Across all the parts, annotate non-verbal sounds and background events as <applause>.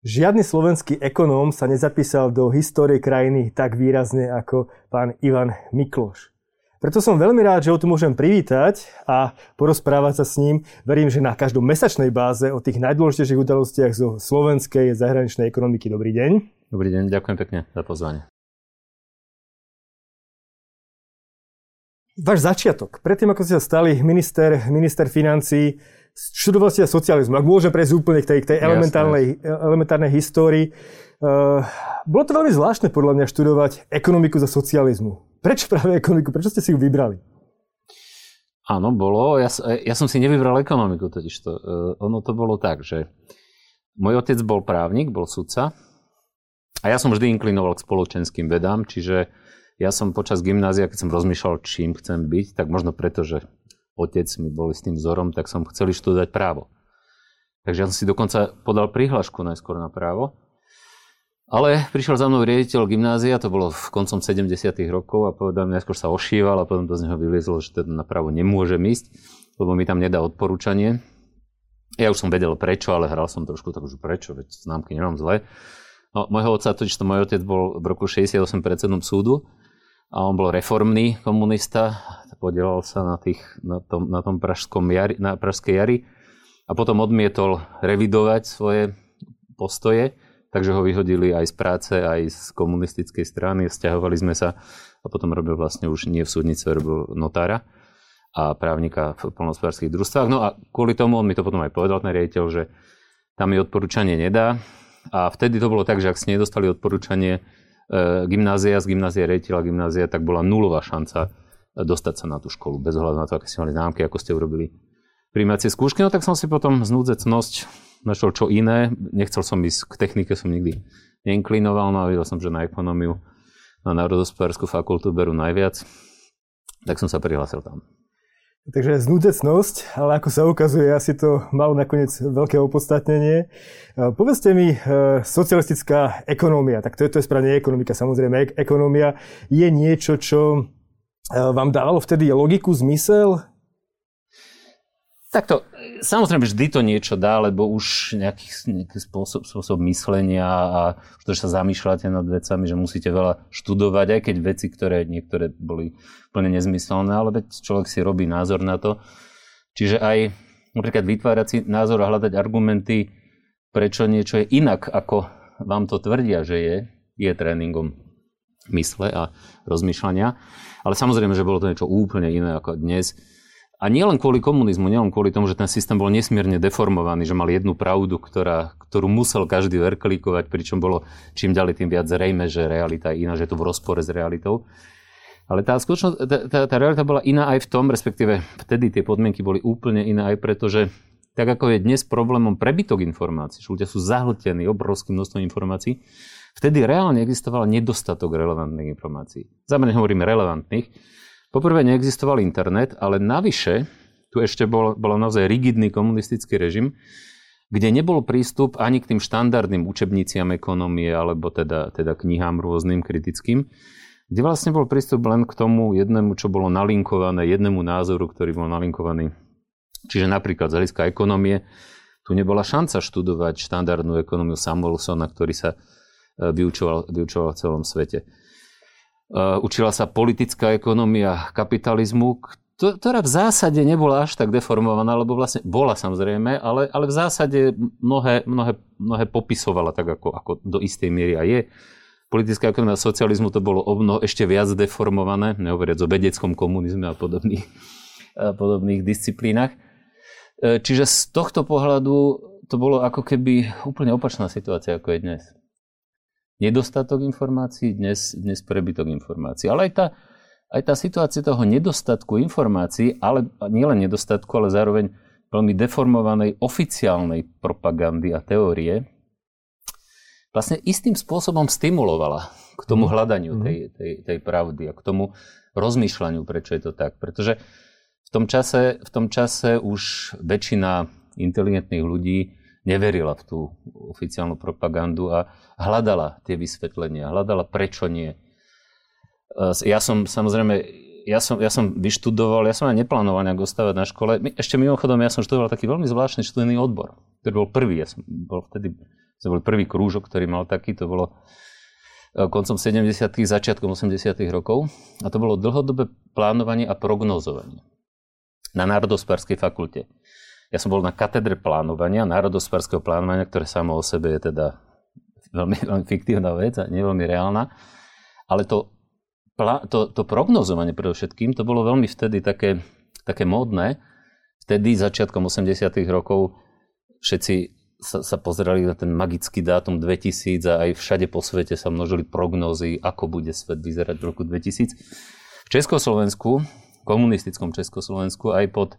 Žiadny slovenský ekonóm sa nezapísal do histórie krajiny tak výrazne ako pán Ivan Mikloš. Preto som veľmi rád, že ho tu môžem privítať a porozprávať sa s ním. Verím, že na každom mesačnej báze o tých najdôležitejších udalostiach zo slovenskej zahraničnej ekonomiky. Dobrý deň. Dobrý deň, ďakujem pekne za pozvanie. Váš začiatok. Predtým, ako ste sa stali minister, minister financí, študoval ste socializmu, ak môžem prejsť úplne k tej, k tej elementárnej, elementárnej histórii. Uh, bolo to veľmi zvláštne podľa mňa študovať ekonomiku za socializmu. Prečo práve ekonomiku? Prečo ste si ju vybrali? Áno, bolo. Ja, ja som si nevybral ekonomiku totiž. To, uh, ono to bolo tak, že môj otec bol právnik, bol sudca a ja som vždy inklinoval k spoločenským vedám, čiže ja som počas gymnázia, keď som rozmýšľal, čím chcem byť, tak možno preto, že otec mi boli s tým vzorom, tak som chcel študovať právo. Takže ja som si dokonca podal prihlášku najskôr na právo. Ale prišiel za mnou riaditeľ gymnázia, to bolo v koncom 70. rokov a povedal mi, najskôr sa ošíval a potom to z neho vyliezlo, že teda na právo nemôže ísť, lebo mi tam nedá odporúčanie. Ja už som vedel prečo, ale hral som trošku tak, že prečo, veď známky nemám zle. No, môjho otca, totiž to môj otec bol v roku 68 predsedom súdu a on bol reformný komunista, podielal sa na, tých, na tom, na tom pražskom jari, na pražskej jari a potom odmietol revidovať svoje postoje takže ho vyhodili aj z práce, aj z komunistickej strany, stiahovali sme sa a potom robil vlastne už nie v súdnice, robil notára a právnika v polnospodárských družstvách. No a kvôli tomu on mi to potom aj povedal, ten riaditeľ, že tam mi odporúčanie nedá. A vtedy to bolo tak, že ak ste nedostali odporúčanie gymnázia z gymnázia riaditeľa gymnázia, tak bola nulová šanca dostať sa na tú školu, bez ohľadu na to, aké ste mali známky, ako ste urobili príjmacie skúšky. No tak som si potom znúdzecnosť našiel čo iné. Nechcel som ísť k technike, som nikdy neinklinoval, no a videl som, že na ekonómiu na národospodárskú fakultu berú najviac, tak som sa prihlásil tam. Takže znúdecnosť, ale ako sa ukazuje, asi to malo nakoniec veľké opodstatnenie. E, povedzte mi, e, socialistická ekonómia, tak to je, to je správne ekonomika, samozrejme, ekonomia je niečo, čo e, vám dávalo vtedy logiku, zmysel? Takto, samozrejme vždy to niečo dá, lebo už nejaký, nejaký spôsob, spôsob myslenia a to, že sa zamýšľate nad vecami, že musíte veľa študovať, aj keď veci, ktoré niektoré boli plne nezmyselné, ale veď človek si robí názor na to. Čiže aj napríklad vytvárať si názor a hľadať argumenty, prečo niečo je inak, ako vám to tvrdia, že je, je tréningom mysle a rozmýšľania. Ale samozrejme, že bolo to niečo úplne iné ako dnes a nielen kvôli komunizmu, nielen kvôli tomu, že ten systém bol nesmierne deformovaný, že mal jednu pravdu, ktorá, ktorú musel každý verklíkovať, pričom bolo čím ďalej tým viac zrejme, že realita je iná, že je to v rozpore s realitou. Ale tá, skutočnosť, tá, tá, tá realita bola iná aj v tom, respektíve vtedy tie podmienky boli úplne iné aj preto, že tak ako je dnes problémom prebytok informácií, že ľudia sú zahltení obrovským množstvom informácií, vtedy reálne existoval nedostatok relevantných informácií. Zámerne hovoríme relevantných, Poprvé neexistoval internet, ale navyše tu ešte bol, bol naozaj rigidný komunistický režim, kde nebol prístup ani k tým štandardným učebniciam ekonomie alebo teda, teda knihám rôznym kritickým, kde vlastne bol prístup len k tomu jednému, čo bolo nalinkované, jednému názoru, ktorý bol nalinkovaný. Čiže napríklad z hľadiska ekonomie tu nebola šanca študovať štandardnú ekonómiu Samuelsona, ktorý sa e, vyučoval, vyučoval v celom svete. Uh, učila sa politická ekonomia kapitalizmu, ktorá v zásade nebola až tak deformovaná, lebo vlastne bola samozrejme, ale, ale v zásade mnohé, mnohé, mnohé popisovala tak, ako, ako do istej miery a je. Politická ekonomia socializmu to bolo o ešte viac deformované, nehovoriac o vedeckom komunizme a podobných, a podobných disciplínach. E, čiže z tohto pohľadu to bolo ako keby úplne opačná situácia, ako je dnes nedostatok informácií, dnes, dnes prebytok informácií. Ale aj tá, aj tá situácia toho nedostatku informácií, ale nielen nedostatku, ale zároveň veľmi deformovanej oficiálnej propagandy a teórie, vlastne istým spôsobom stimulovala k tomu mhm. hľadaniu mhm. tej, tej, tej pravdy a k tomu rozmýšľaniu, prečo je to tak. Pretože v tom čase, v tom čase už väčšina inteligentných ľudí neverila v tú oficiálnu propagandu a hľadala tie vysvetlenia, hľadala prečo nie. Ja som samozrejme, ja som, ja som vyštudoval, ja som aj neplánoval nejak ostávať na škole. Ešte mimochodom, ja som študoval taký veľmi zvláštny študijný odbor, ktorý bol prvý. Ja som bol vtedy To bol prvý krúžok, ktorý mal taký, to bolo e, koncom 70. začiatkom 80. rokov. A to bolo dlhodobé plánovanie a prognozovanie na Národospárskej fakulte. Ja som bol na katedre plánovania, národospárskeho plánovania, ktoré samo o sebe je teda veľmi, <laughs> veľmi fiktívna vec a nie veľmi reálna. Ale to, to, to prognozovanie predovšetkým, to bolo veľmi vtedy také, také módne. Vtedy, začiatkom 80 rokov, všetci sa, sa pozerali na ten magický dátum 2000 a aj všade po svete sa množili prognózy, ako bude svet vyzerať v roku 2000. V Československu, komunistickom Československu, aj pod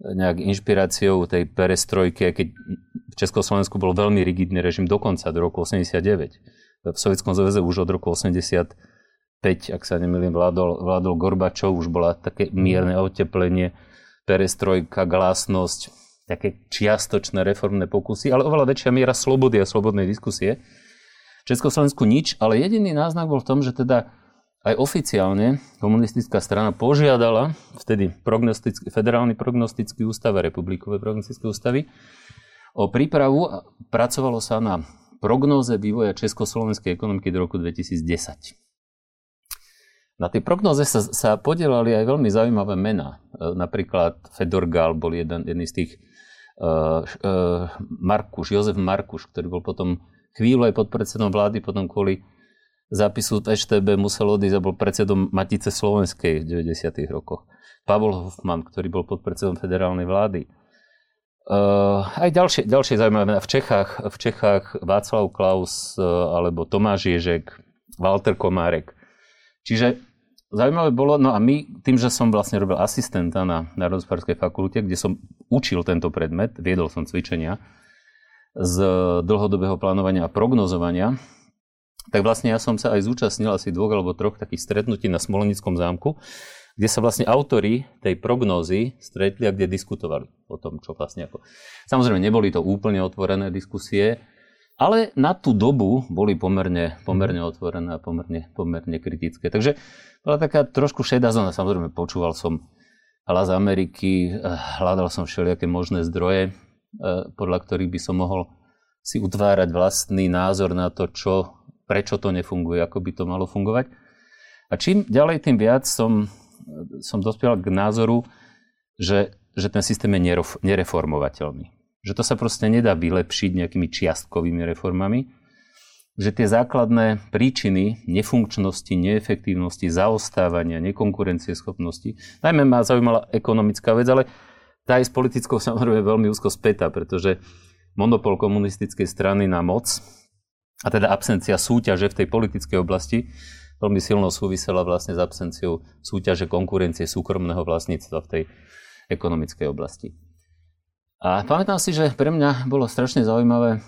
nejak inšpiráciou tej perestrojky, keď v Československu bol veľmi rigidný režim dokonca do roku 89. V Sovjetskom zväze už od roku 85, ak sa nemýlim, vládol, vládol Gorbačov, už bola také mierne oteplenie, perestrojka, glásnosť, také čiastočné reformné pokusy, ale oveľa väčšia miera slobody a slobodnej diskusie. V Československu nič, ale jediný náznak bol v tom, že teda aj oficiálne komunistická strana požiadala vtedy prognostický, federálny prognostický ústav a republikové prognostické ústavy o prípravu. Pracovalo sa na prognóze vývoja československej ekonomiky do roku 2010. Na tej prognoze sa, sa podielali aj veľmi zaujímavé mená. E, napríklad Fedor Gál bol jeden, jeden z tých uh, uh, Markuš, Jozef Markuš, ktorý bol potom chvíľu aj podpredsedom vlády, potom kvôli zápisu v EŠTB musel odísť a bol predsedom Matice Slovenskej v 90. rokoch. Pavol Hoffman, ktorý bol podpredsedom federálnej vlády. Uh, aj ďalšie, ďalšie zaujímavé. V Čechách, v Čechách Václav Klaus uh, alebo Tomáš Ježek, Walter Komárek. Čiže zaujímavé bolo, no a my, tým, že som vlastne robil asistenta na Národospárskej fakulte, kde som učil tento predmet, viedol som cvičenia z dlhodobého plánovania a prognozovania, tak vlastne ja som sa aj zúčastnil asi dvoch alebo troch takých stretnutí na Smolenickom zámku, kde sa vlastne autori tej prognózy stretli a kde diskutovali o tom, čo vlastne ako... Samozrejme, neboli to úplne otvorené diskusie, ale na tú dobu boli pomerne, pomerne otvorené a pomerne, pomerne kritické. Takže bola taká trošku šedá zóna. Samozrejme, počúval som hlas Ameriky, hľadal som všelijaké možné zdroje, eh, podľa ktorých by som mohol si utvárať vlastný názor na to, čo prečo to nefunguje, ako by to malo fungovať. A čím ďalej, tým viac som, som dospel k názoru, že, že ten systém je nereformovateľný. Že to sa proste nedá vylepšiť nejakými čiastkovými reformami, že tie základné príčiny nefunkčnosti, neefektívnosti, zaostávania, nekonkurencieschopnosti, najmä ma zaujímala ekonomická vec, ale tá je s politickou <laughs> samozrejme veľmi úzko spätá, pretože monopol komunistickej strany na moc a teda absencia súťaže v tej politickej oblasti veľmi silno súvisela vlastne s absenciou súťaže konkurencie súkromného vlastníctva v tej ekonomickej oblasti. A pamätám si, že pre mňa bolo strašne zaujímavé,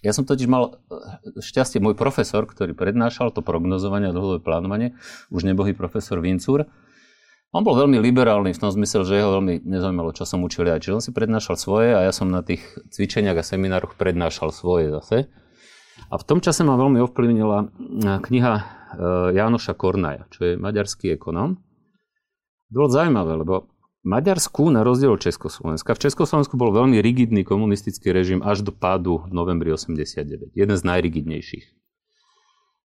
ja som totiž mal e, šťastie, môj profesor, ktorý prednášal to prognozovanie a dlhodobé plánovanie, už nebohý profesor Vincúr, on bol veľmi liberálny v tom zmysle, že jeho veľmi nezaujímalo, čo som učil ja. Čiže on si prednášal svoje a ja som na tých cvičeniach a seminároch prednášal svoje zase. A v tom čase ma veľmi ovplyvnila e, kniha e, Jánoša Kornaja, čo je maďarský ekonóm. Bolo zaujímavé, lebo Maďarsku, na rozdiel od Československa, v Československu bol veľmi rigidný komunistický režim až do pádu v novembri 89. Jeden z najrigidnejších.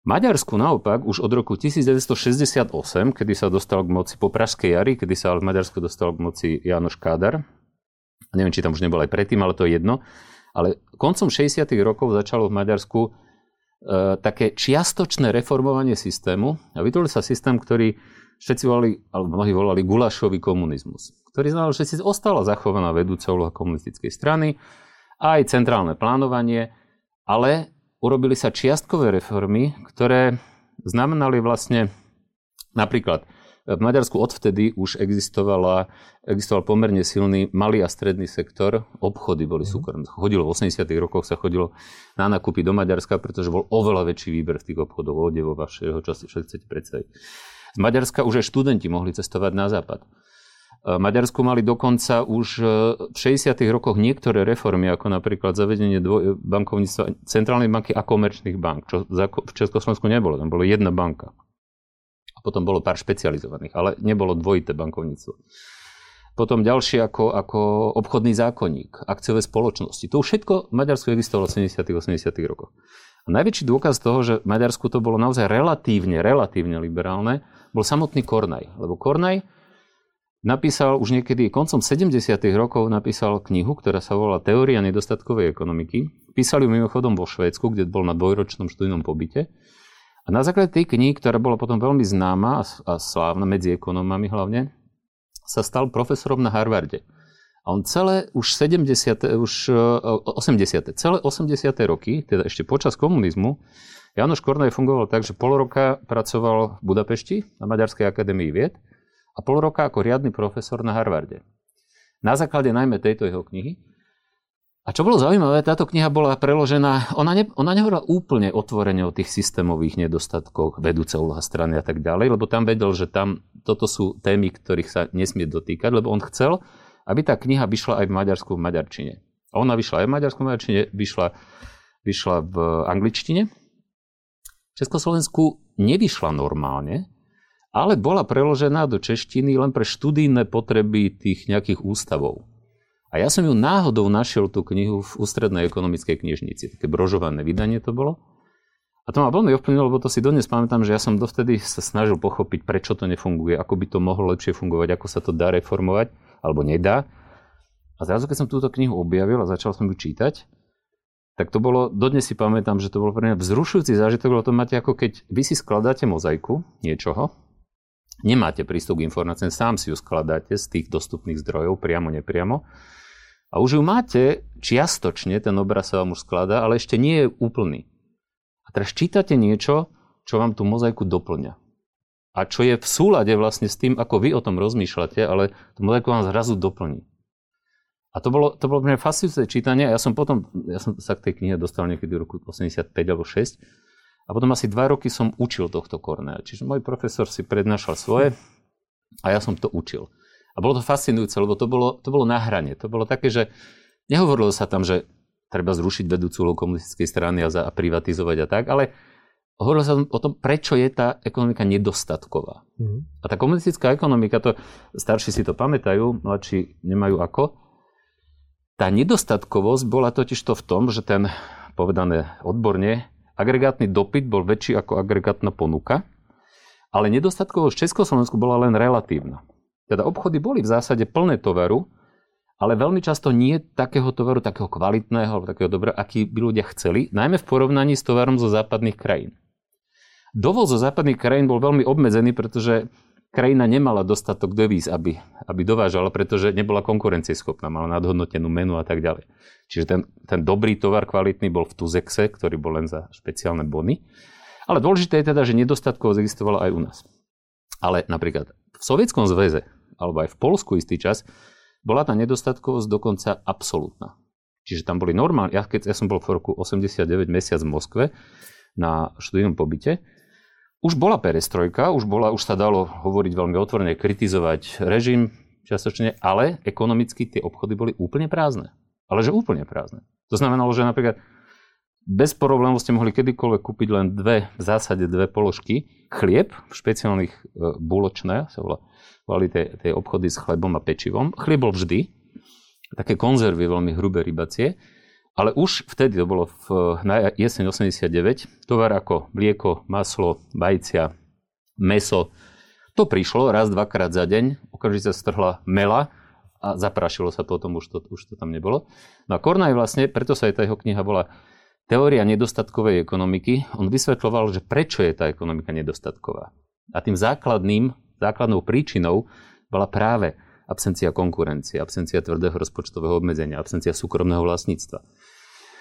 Maďarsku naopak už od roku 1968, kedy sa dostal k moci po Pražskej jari, kedy sa ale v Maďarsku dostal k moci Jánoš Kádar, neviem, či tam už nebol aj predtým, ale to je jedno, ale koncom 60. rokov začalo v Maďarsku e, také čiastočné reformovanie systému a vytvoril sa systém, ktorý všetci volali, alebo mnohí volali gulašový komunizmus, ktorý znamenal, že si ostala zachovaná vedúca úloha komunistickej strany, aj centrálne plánovanie, ale urobili sa čiastkové reformy, ktoré znamenali vlastne napríklad v Maďarsku odvtedy už existovala, existoval pomerne silný malý a stredný sektor. Obchody boli mhm. súkromné. Chodilo v 80 rokoch sa chodilo na nakupy do Maďarska, pretože bol oveľa väčší výber v tých obchodoch, odevo vašeho, čo si chcete predstaviť. Z Maďarska už aj študenti mohli cestovať na západ. Maďarsku mali dokonca už e, v 60. rokoch niektoré reformy, ako napríklad zavedenie dvoj- bankovníctva centrálnej banky a komerčných bank, čo v Československu nebolo. Tam bola jedna banka. A potom bolo pár špecializovaných, ale nebolo dvojité bankovníctvo. Potom ďalšie ako, ako obchodný zákonník, akciové spoločnosti. To všetko v Maďarsku existovalo v 70. 80. rokoch. A najväčší dôkaz toho, že v Maďarsku to bolo naozaj relatívne, relatívne liberálne, bol samotný Kornaj. Lebo Kornaj napísal už niekedy koncom 70. rokov napísal knihu, ktorá sa volá Teória nedostatkovej ekonomiky. Písali ju mimochodom vo Švédsku, kde bol na dvojročnom študijnom pobyte. A na základe tej knihy, ktorá bola potom veľmi známa a slávna medzi ekonomami hlavne, sa stal profesorom na Harvarde. A on celé už 70, už 80, e, celé 80. roky, teda ešte počas komunizmu, Janoš Kornaj fungoval tak, že pol roka pracoval v Budapešti na Maďarskej akadémii vied a pol roka ako riadny profesor na Harvarde. Na základe najmä tejto jeho knihy a čo bolo zaujímavé, táto kniha bola preložená, ona, ne, ona nehovorila úplne otvorene o tých systémových nedostatkoch, vedúce úloha strany a tak ďalej, lebo tam vedel, že tam toto sú témy, ktorých sa nesmie dotýkať, lebo on chcel, aby tá kniha vyšla aj v Maďarsku v Maďarčine. A ona vyšla aj v Maďarsku v Maďarčine, vyšla, vyšla v angličtine. V Československu nevyšla normálne, ale bola preložená do češtiny len pre študijné potreby tých nejakých ústavov. A ja som ju náhodou našiel tú knihu v ústrednej ekonomickej knižnici. Také brožované vydanie to bolo. A to ma veľmi ovplyvnilo, lebo to si dodnes pamätám, že ja som dovtedy sa snažil pochopiť, prečo to nefunguje, ako by to mohlo lepšie fungovať, ako sa to dá reformovať, alebo nedá. A zrazu, keď som túto knihu objavil a začal som ju čítať, tak to bolo, dodnes si pamätám, že to bolo pre mňa vzrušujúci zážitok, lebo to máte ako keď vy si skladáte mozaiku niečoho, nemáte prístup k informáciám, sám si ju skladáte z tých dostupných zdrojov, priamo, nepriamo, a už ju máte čiastočne, ten obraz sa vám už skladá, ale ešte nie je úplný. A teraz čítate niečo, čo vám tú mozaiku doplňa. A čo je v súlade vlastne s tým, ako vy o tom rozmýšľate, ale tú mozaiku vám zrazu doplní. A to bolo, to bolo pre mňa fascinujúce čítanie a ja som potom, ja som sa k tej knihe dostal niekedy v roku 85 alebo 6 a potom asi dva roky som učil tohto Kornea. Čiže môj profesor si prednášal svoje a ja som to učil. A bolo to fascinujúce, lebo to bolo, to bolo na hrane. To bolo také, že nehovorilo sa tam, že treba zrušiť vedúcu komunistickej strany a, za, a privatizovať a tak, ale hovorilo sa o tom, prečo je tá ekonomika nedostatková. Mm. A tá komunistická ekonomika, to starší si to pamätajú, mladší nemajú ako, tá nedostatkovosť bola totiž to v tom, že ten, povedané odborne, agregátny dopyt bol väčší ako agregátna ponuka, ale nedostatkovosť v Československu bola len relatívna. Teda obchody boli v zásade plné tovaru, ale veľmi často nie takého tovaru, takého kvalitného alebo takého dobrého, aký by ľudia chceli, najmä v porovnaní s tovarom zo západných krajín. Dovoz zo západných krajín bol veľmi obmedzený, pretože krajina nemala dostatok devíz, aby, aby dovážala, pretože nebola konkurencieschopná, mala nadhodnotenú menu a tak ďalej. Čiže ten, ten dobrý tovar kvalitný bol v Tuzexe, ktorý bol len za špeciálne bony. Ale dôležité je teda, že nedostatkovosť existovala aj u nás. Ale napríklad v Sovietskom zväze alebo aj v Polsku istý čas, bola tá nedostatkovosť dokonca absolútna. Čiže tam boli normálne, ja, keď ja som bol v roku 89 mesiac v Moskve na študijnom pobyte, už bola perestrojka, už, bola, už sa dalo hovoriť veľmi otvorene, kritizovať režim čiastočne, ale ekonomicky tie obchody boli úplne prázdne. Ale že úplne prázdne. To znamenalo, že napríklad bez problémov ste mohli kedykoľvek kúpiť len dve, v zásade dve položky. Chlieb, špeciálnych e, buločné, sa volá volali tie, tie obchody s chlebom a pečivom. Chlieb bol vždy, také konzervy veľmi hrubé rybacie, ale už vtedy, to bolo v, na jeseň 89, tovar ako mlieko, maslo, vajcia, meso, to prišlo raz, dvakrát za deň, okamžite sa strhla mela a zaprašilo sa potom, už to, už to tam nebolo. No a Kornaj vlastne, preto sa aj tá jeho kniha bola Teória nedostatkovej ekonomiky. On vysvetľoval, že prečo je tá ekonomika nedostatková. A tým základným základnou príčinou bola práve absencia konkurencie, absencia tvrdého rozpočtového obmedzenia, absencia súkromného vlastníctva,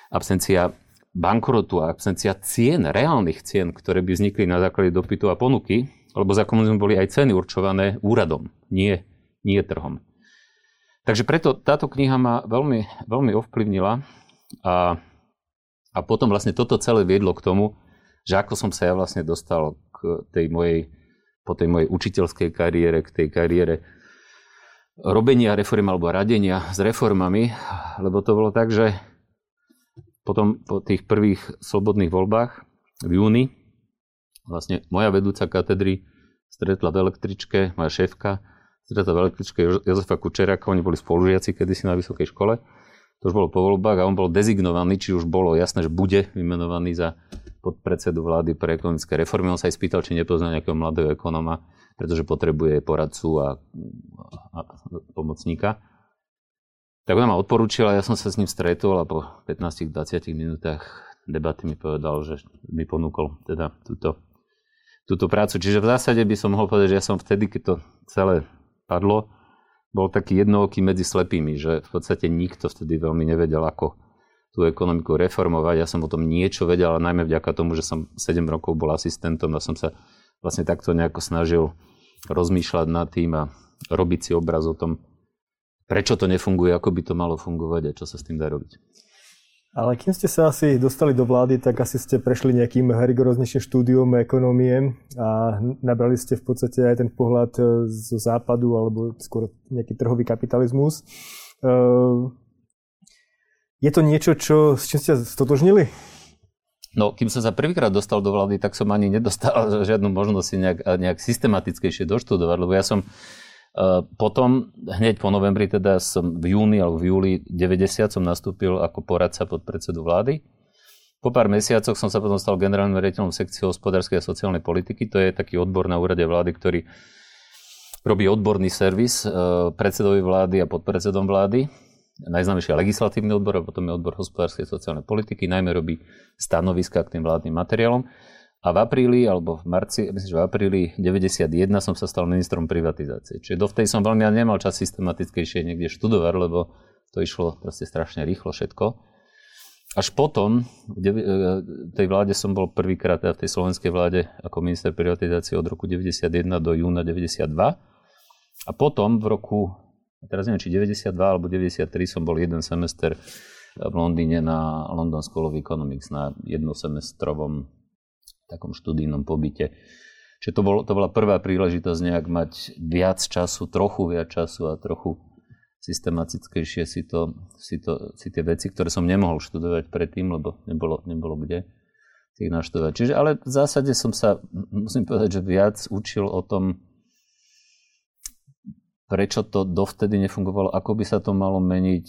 absencia bankrotu a absencia cien, reálnych cien, ktoré by vznikli na základe dopytu a ponuky, lebo za komunizmu boli aj ceny určované úradom, nie, nie trhom. Takže preto táto kniha ma veľmi, veľmi ovplyvnila a, a potom vlastne toto celé viedlo k tomu, že ako som sa ja vlastne dostal k tej mojej po tej mojej učiteľskej kariére, k tej kariére robenia reform alebo radenia s reformami, lebo to bolo tak, že potom po tých prvých slobodných voľbách v júni vlastne moja vedúca katedry stretla v električke, moja šéfka, stretal električke Jozefa Kučeráka, oni boli spolužiaci kedysi na vysokej škole. To už bolo po voľbách a on bol dezignovaný, či už bolo jasné, že bude vymenovaný za podpredsedu vlády pre ekonomické reformy. On sa aj spýtal, či nepozná nejakého mladého ekonóma, pretože potrebuje poradcu a, a pomocníka. Tak ona ma odporúčila, ja som sa s ním stretol a po 15-20 minútach debaty mi povedal, že mi ponúkol teda túto, túto prácu. Čiže v zásade by som mohol povedať, že ja som vtedy, keď to celé padlo, bol taký jednooký medzi slepými, že v podstate nikto vtedy veľmi nevedel, ako tú ekonomiku reformovať. Ja som o tom niečo vedel, ale najmä vďaka tomu, že som 7 rokov bol asistentom a som sa vlastne takto nejako snažil rozmýšľať nad tým a robiť si obraz o tom, prečo to nefunguje, ako by to malo fungovať a čo sa s tým dá robiť. Ale kým ste sa asi dostali do vlády, tak asi ste prešli nejakým rigoroznejším štúdium ekonómie a nabrali ste v podstate aj ten pohľad e, zo západu alebo skôr nejaký trhový kapitalizmus. E, je to niečo, čo, s čím ste stotožnili? No, kým som sa prvýkrát dostal do vlády, tak som ani nedostal <laughs> žiadnu možnosť si nejak, nejak systematickejšie doštudovať, lebo ja som potom, hneď po novembri, teda som v júni alebo v júli 90 som nastúpil ako poradca pod predsedu vlády. Po pár mesiacoch som sa potom stal generálnym riaditeľom sekcie hospodárskej a sociálnej politiky. To je taký odbor na úrade vlády, ktorý robí odborný servis uh, predsedovi vlády a podpredsedom vlády najznámejší legislatívny odbor a potom je odbor hospodárskej a sociálnej politiky, najmä robí stanoviska k tým vládnym materiálom. A v apríli, alebo v marci, myslím, že v apríli 91 som sa stal ministrom privatizácie. Čiže dovtedy som veľmi ja nemal čas systematickejšie niekde študovať, lebo to išlo proste strašne rýchlo všetko. Až potom, v e, tej vláde som bol prvýkrát teda v tej slovenskej vláde ako minister privatizácie od roku 91 do júna 92. A potom v roku teraz neviem, či 92 alebo 93 som bol jeden semester v Londýne na London School of Economics na jednosemestrovom takom študijnom pobyte. Čiže to, bol, to bola prvá príležitosť nejak mať viac času, trochu viac času a trochu systematickejšie si, to, si, to, si tie veci, ktoré som nemohol študovať predtým, lebo nebolo, nebolo kde ich naštudovať. Čiže ale v zásade som sa, musím povedať, že viac učil o tom, prečo to dovtedy nefungovalo, ako by sa to malo meniť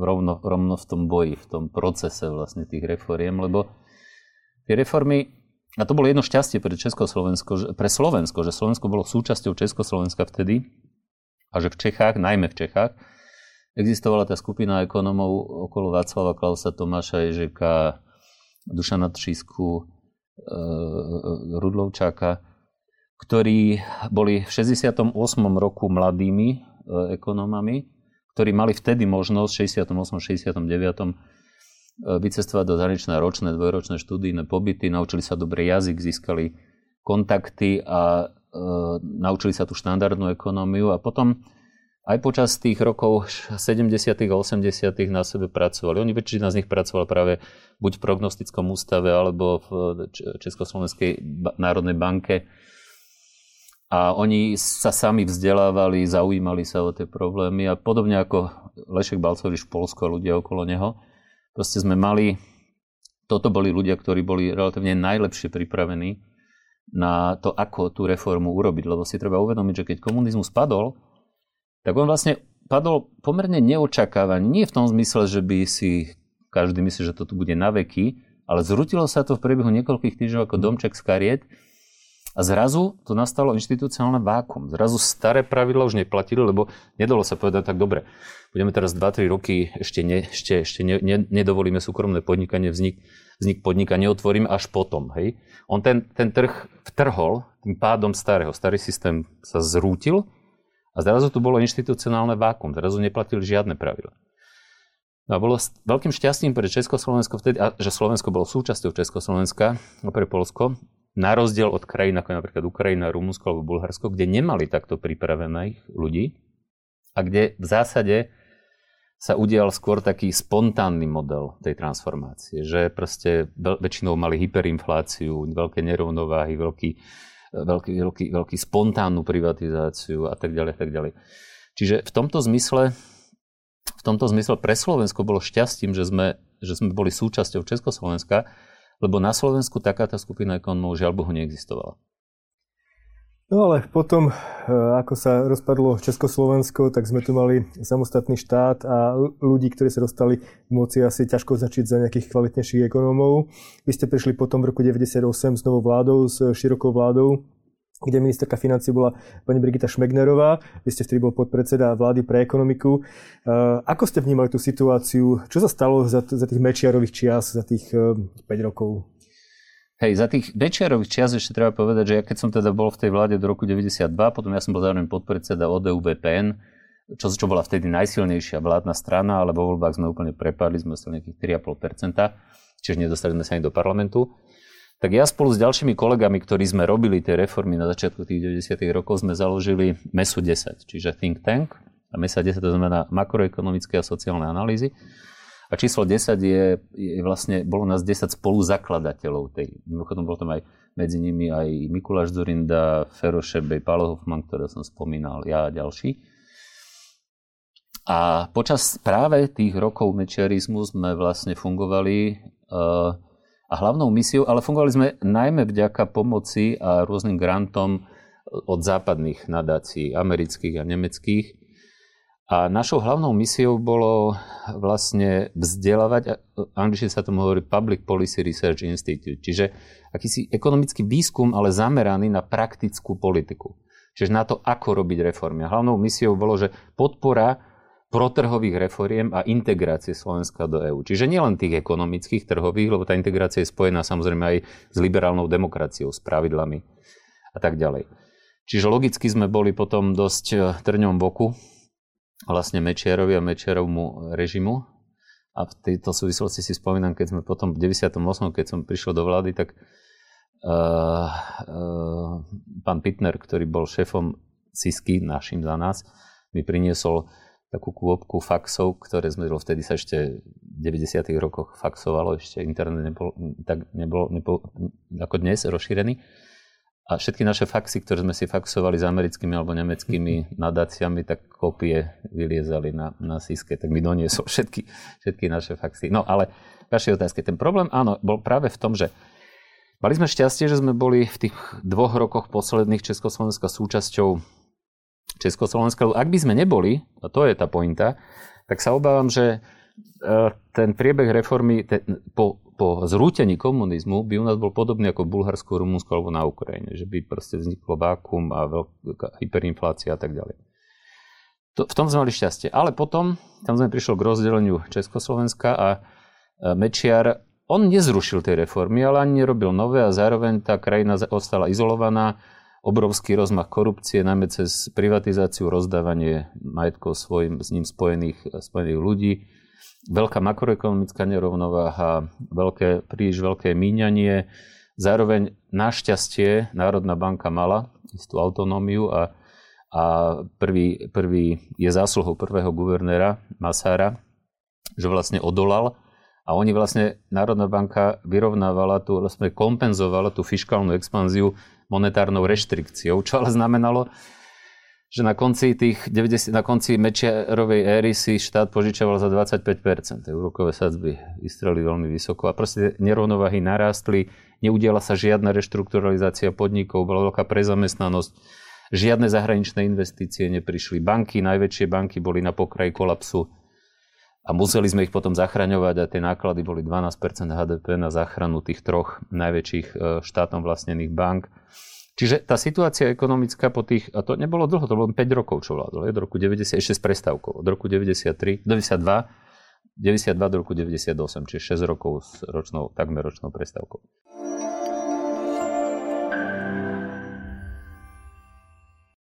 rovno, rovno v tom boji, v tom procese vlastne tých reforiem, lebo tie reformy, a to bolo jedno šťastie pre Československo, pre Slovensko, že Slovensko bolo súčasťou Československa vtedy a že v Čechách, najmä v Čechách, existovala tá skupina ekonomov okolo Václava Klausa, Tomáša Ježeka, Dušana Třísku, e, Rudlovčáka, ktorí boli v 68. roku mladými e, ekonomami, ktorí mali vtedy možnosť v 68. 69. vycestovať do zahraničné ročné, dvojročné študijné pobyty, naučili sa dobre jazyk, získali kontakty a e, naučili sa tú štandardnú ekonómiu a potom aj počas tých rokov 70. a 80. na sebe pracovali. Oni väčšina z nich pracovala práve buď v prognostickom ústave alebo v Československej národnej banke a oni sa sami vzdelávali, zaujímali sa o tie problémy a podobne ako Lešek Balcovič v Polsku a ľudia okolo neho. Proste sme mali, toto boli ľudia, ktorí boli relatívne najlepšie pripravení na to, ako tú reformu urobiť. Lebo si treba uvedomiť, že keď komunizmus padol, tak on vlastne padol pomerne neočakávaný. Nie v tom zmysle, že by si každý myslí, že to tu bude na veky, ale zrutilo sa to v priebehu niekoľkých týždňov ako domček z kariet a zrazu to nastalo inštitucionálne vákum. Zrazu staré pravidla už neplatili, lebo nedalo sa povedať tak dobre. Budeme teraz 2-3 roky, ešte, ne, ešte, ešte ne, ne, nedovolíme súkromné podnikanie, vznik, vznik podnika neotvoríme až potom. Hej? On ten, ten trh vtrhol tým pádom starého. Starý systém sa zrútil a zrazu tu bolo inštitucionálne vákum. Zrazu neplatili žiadne pravidla. No a bolo veľkým šťastím pre Československo vtedy, a že Slovensko bolo súčasťou Československa a pre Polsko, na rozdiel od krajín ako napríklad Ukrajina, Rumunsko alebo Bulharsko, kde nemali takto pripravených ľudí a kde v zásade sa udial skôr taký spontánny model tej transformácie, že proste väčšinou mali hyperinfláciu, veľké nerovnováhy, veľký, veľký, veľký, veľký spontánnu privatizáciu a tak ďalej, tak ďalej. Čiže v tomto zmysle v tomto zmysle pre Slovensko bolo šťastím, že sme, že sme boli súčasťou Československa, lebo na Slovensku takáto skupina ekonomov žiaľ Bohu neexistovala. No ale potom, e, ako sa rozpadlo Československo, tak sme tu mali samostatný štát a ľudí, ktorí sa dostali k moci asi ťažko začať za nejakých kvalitnejších ekonómov. Vy ste prišli potom v roku 98 s novou vládou, s širokou vládou, kde ministerka financí bola pani Brigita Šmegnerová. Vy ste vtedy bol podpredseda vlády pre ekonomiku. E, ako ste vnímali tú situáciu? Čo sa stalo za, za tých Mečiarových čias, za tých 5 e, rokov? Hej, za tých Mečiarových čias ešte treba povedať, že ja keď som teda bol v tej vláde do roku 92, potom ja som bol zároveň podpredseda ODU BPN, čo, čo bola vtedy najsilnejšia vládna strana, ale vo voľbách sme úplne prepadli, sme dostali nejakých 3,5%, čiže nedostali sme sa ani do parlamentu. Tak ja spolu s ďalšími kolegami, ktorí sme robili tie reformy na začiatku tých 90. rokov, sme založili MESU 10, čiže think tank. A MESA 10 to znamená makroekonomické a sociálne analýzy. A číslo 10 je, je vlastne, bolo nás 10 spoluzakladateľov tej. Mimochodom bol tam aj medzi nimi aj Mikuláš Zurinda, Fero Šebej, Paolo Hoffman, ktoré som spomínal, ja a ďalší. A počas práve tých rokov mečiarizmu sme vlastne fungovali uh, a hlavnou misiou, ale fungovali sme najmä vďaka pomoci a rôznym grantom od západných nadácií, amerických a nemeckých, a našou hlavnou misiou bolo vlastne vzdelávať, angličtine sa tomu hovorí Public Policy Research Institute, čiže akýsi ekonomický výskum, ale zameraný na praktickú politiku. Čiže na to, ako robiť reformy. A hlavnou misiou bolo, že podpora protrhových reforiem a integrácie Slovenska do EÚ. Čiže nielen tých ekonomických, trhových, lebo tá integrácia je spojená samozrejme aj s liberálnou demokraciou, s pravidlami a tak ďalej. Čiže logicky sme boli potom dosť trňom boku vlastne Mečiarovi a Mečiarovmu režimu. A v tejto súvislosti si spomínam, keď sme potom v 98. keď som prišiel do vlády, tak uh, uh, pán Pitner, ktorý bol šéfom SISky, našim za nás, mi priniesol takú kôpku faxov, ktoré sme vtedy sa ešte v 90. rokoch faxovalo, ešte internet nebol, tak nebol, nebol ako dnes rozšírený. A všetky naše faxy, ktoré sme si faxovali s americkými alebo nemeckými <laughs> nadáciami, tak kopie vyliezali na, na síske. Tak mi doniesol všetky, všetky naše faxy. No ale vašej otázke. Ten problém, áno, bol práve v tom, že mali sme šťastie, že sme boli v tých dvoch rokoch posledných Československa súčasťou Československa. Ak by sme neboli, a to je tá pointa, tak sa obávam, že e, ten priebeh reformy ten, po po zrútení komunizmu by u nás bol podobný ako v Bulharsku, Rumunsku alebo na Ukrajine, že by proste vzniklo vákum a veľká hyperinflácia a tak ďalej. To, v tom sme mali šťastie. Ale potom, tam sme prišli k rozdeleniu Československa a Mečiar, on nezrušil tie reformy, ale ani nerobil nové a zároveň tá krajina ostala izolovaná, obrovský rozmach korupcie, najmä cez privatizáciu, rozdávanie majetkov svojim s ním spojených, spojených ľudí, veľká makroekonomická nerovnováha, veľké, príliš veľké míňanie. Zároveň našťastie Národná banka mala istú autonómiu a, a prvý, prvý je zásluhou prvého guvernéra Masára, že vlastne odolal a oni vlastne, Národná banka vyrovnávala tu, vlastne kompenzovala tú fiskálnu expanziu monetárnou reštrikciou, čo ale znamenalo, že na konci tých 90, na konci Mečiarovej éry si štát požičoval za 25%. Úrokové sadzby vystreli veľmi vysoko a proste nerovnováhy narástli, neudiala sa žiadna reštrukturalizácia podnikov, bola veľká prezamestnanosť, žiadne zahraničné investície neprišli. Banky, najväčšie banky boli na pokraji kolapsu a museli sme ich potom zachraňovať a tie náklady boli 12% HDP na záchranu tých troch najväčších e, štátom vlastnených bank. Čiže tá situácia ekonomická po tých, a to nebolo dlho, to bolo 5 rokov, čo vládlo, od roku 90, ešte s prestávkou, od roku 93, 92, 92 do roku 98, čiže 6 rokov s ročnou, takmer ročnou prestávkou.